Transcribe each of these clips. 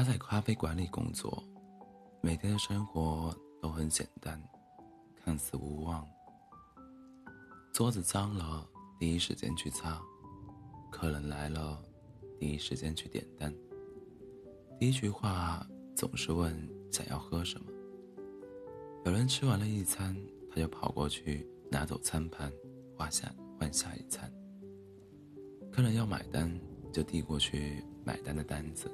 他在咖啡馆里工作，每天的生活都很简单，看似无望。桌子脏了，第一时间去擦；客人来了，第一时间去点单。第一句话总是问想要喝什么。有人吃完了一餐，他就跑过去拿走餐盘，换下换下一餐。客人要买单，就递过去买单的单子。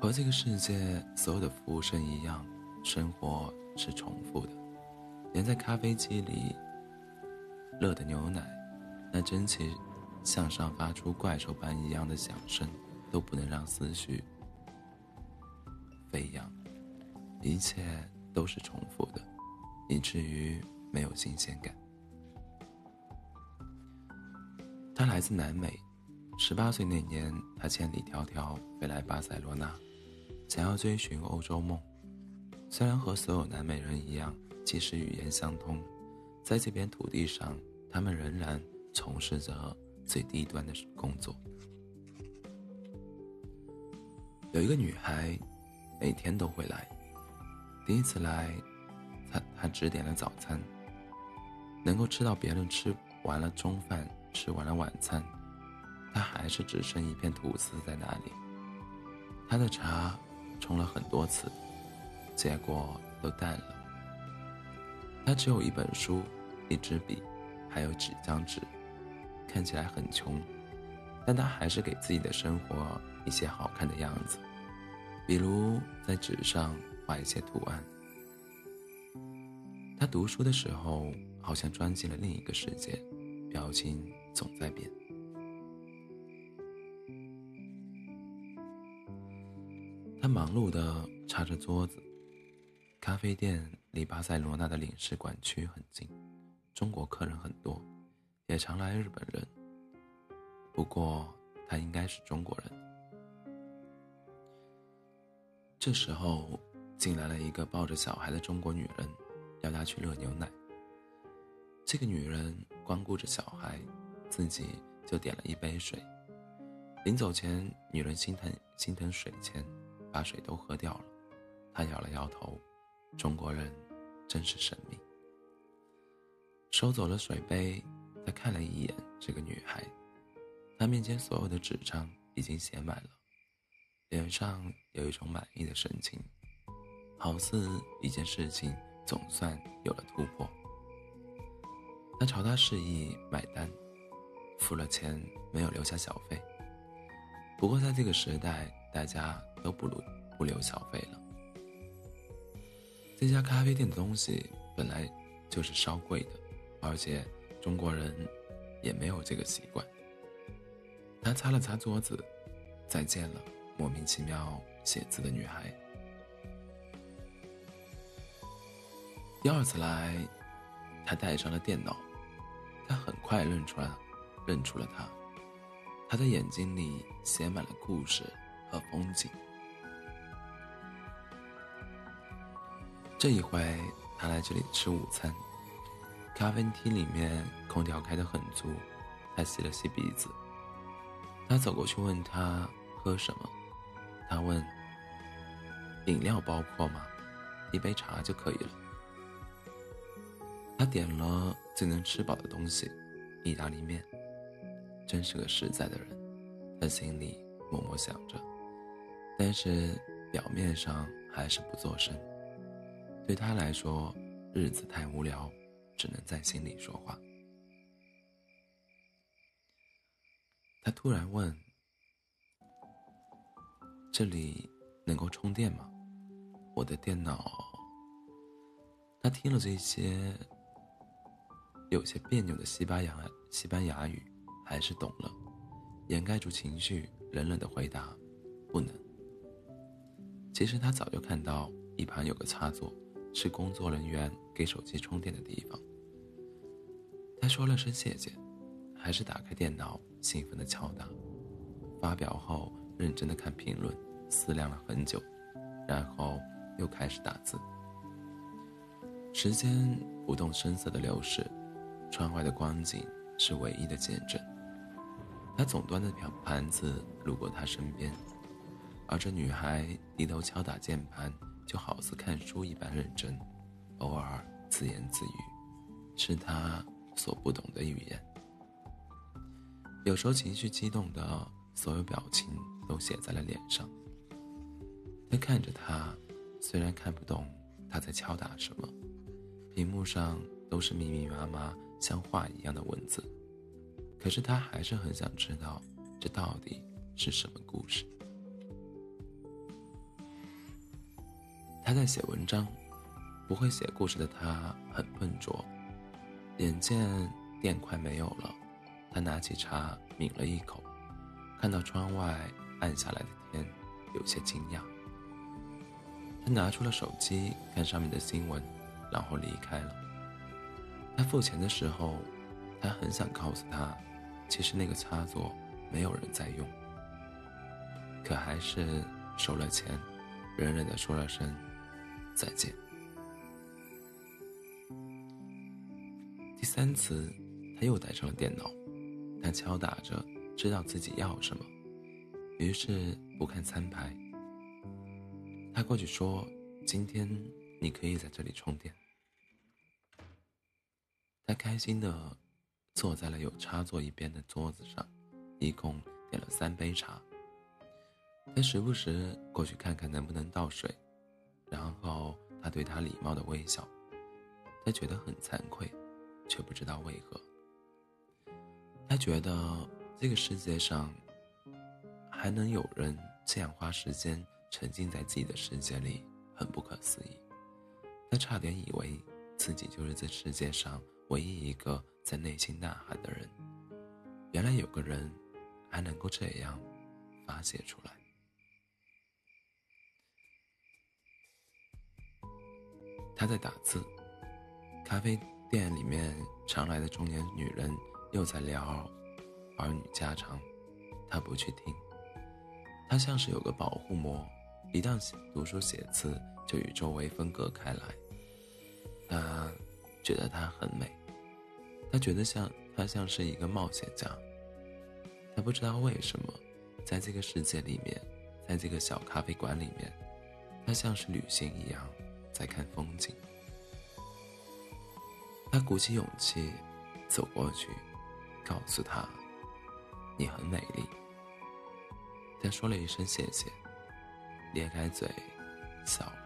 和这个世界所有的服务生一样，生活是重复的，连在咖啡机里。热的牛奶，那蒸汽向上发出怪兽般一样的响声，都不能让思绪飞扬。一切都是重复的，以至于没有新鲜感。他来自南美，十八岁那年，他千里迢迢飞来巴塞罗那，想要追寻欧洲梦。虽然和所有南美人一样，即使语言相通，在这片土地上。他们仍然从事着最低端的工作。有一个女孩，每天都会来。第一次来，她她只点了早餐。能够吃到别人吃完了中饭、吃完了晚餐，他还是只剩一片吐司在那里。他的茶冲了很多次，结果都淡了。他只有一本书，一支笔。还有几张纸，看起来很穷，但他还是给自己的生活一些好看的样子，比如在纸上画一些图案。他读书的时候好像钻进了另一个世界，表情总在变。忙碌地擦着桌子，咖啡店离巴塞罗那的领事馆区很近。中国客人很多，也常来日本人。不过他应该是中国人。这时候进来了一个抱着小孩的中国女人，要他去热牛奶。这个女人光顾着小孩，自己就点了一杯水。临走前，女人心疼心疼水钱，把水都喝掉了。他摇了摇头，中国人真是神秘。收走了水杯，他看了一眼这个女孩，她面前所有的纸张已经写满了，脸上有一种满意的神情，好似一件事情总算有了突破。他朝她示意买单，付了钱没有留下小费。不过在这个时代，大家都不留不留小费了。这家咖啡店的东西本来就是稍贵的。而且中国人也没有这个习惯。他擦了擦桌子，再见了，莫名其妙写字的女孩。第二次来，他带上了电脑，他很快认出了，认出了他。他的眼睛里写满了故事和风景。这一回，他来这里吃午餐。咖啡厅里面空调开得很足，他吸了吸鼻子。他走过去问他喝什么，他问：“饮料包括吗？一杯茶就可以了。”他点了最能吃饱的东西，意大利面。真是个实在的人，他心里默默想着，但是表面上还是不做声。对他来说，日子太无聊。只能在心里说话。他突然问：“这里能够充电吗？我的电脑……”他听了这些有些别扭的西班牙西班牙语，还是懂了，掩盖住情绪，冷冷的回答：“不能。”其实他早就看到一旁有个插座，是工作人员给手机充电的地方。他说了声谢谢，还是打开电脑，兴奋地敲打。发表后，认真地看评论，思量了很久，然后又开始打字。时间不动声色的流逝，窗外的光景是唯一的见证。他总端着盘盘子路过他身边，而这女孩低头敲打键盘，就好似看书一般认真，偶尔自言自语，是她所不懂的语言。有时候情绪激动的所有表情都写在了脸上。他看着他，虽然看不懂他在敲打什么，屏幕上都是密密麻麻像画一样的文字，可是他还是很想知道这到底是什么故事。他在写文章，不会写故事的他很笨拙。眼见电快没有了，他拿起茶抿了一口，看到窗外暗下来的天，有些惊讶。他拿出了手机看上面的新闻，然后离开了。他付钱的时候，他很想告诉他，其实那个插座没有人在用，可还是收了钱，冷冷的说了声再见。第三次，他又带上了电脑，他敲打着，知道自己要什么，于是不看餐牌。他过去说：“今天你可以在这里充电。”他开心的坐在了有插座一边的桌子上，一共点了三杯茶。他时不时过去看看能不能倒水，然后他对他礼貌的微笑。他觉得很惭愧，却不知道为何。他觉得这个世界上还能有人这样花时间。沉浸在自己的世界里，很不可思议。他差点以为自己就是这世界上唯一一个在内心呐喊的人。原来有个人还能够这样发泄出来。他在打字，咖啡店里面常来的中年女人又在聊儿女家常，他不去听。他像是有个保护膜。一旦读书写字，就与周围分隔开来。他觉得她很美，他觉得像他像是一个冒险家。他不知道为什么，在这个世界里面，在这个小咖啡馆里面，他像是旅行一样在看风景。他鼓起勇气走过去，告诉她：“你很美丽。”他说了一声谢谢。咧开嘴，笑了。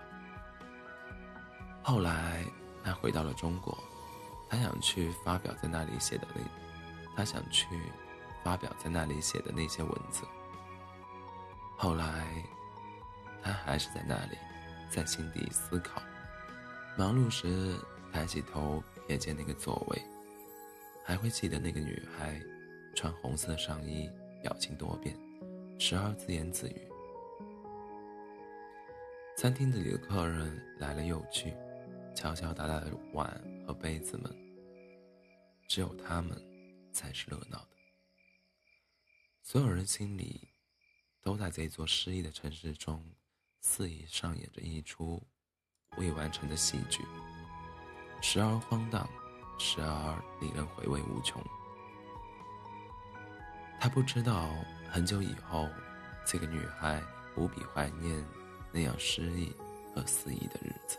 后来，他回到了中国，他想去发表在那里写的那，他想去发表在那里写的那些文字。后来，他还是在那里，在心底思考。忙碌时，抬起头瞥见那个座位，还会记得那个女孩，穿红色上衣，表情多变，时而自言自语。餐厅里的客人来了又去，敲敲打打的碗和杯子们。只有他们，才是热闹的。所有人心里，都在这座失意的城市中，肆意上演着一出未完成的戏剧，时而荒诞，时而令人回味无穷。他不知道，很久以后，这个女孩无比怀念。那样诗意和肆意的日子。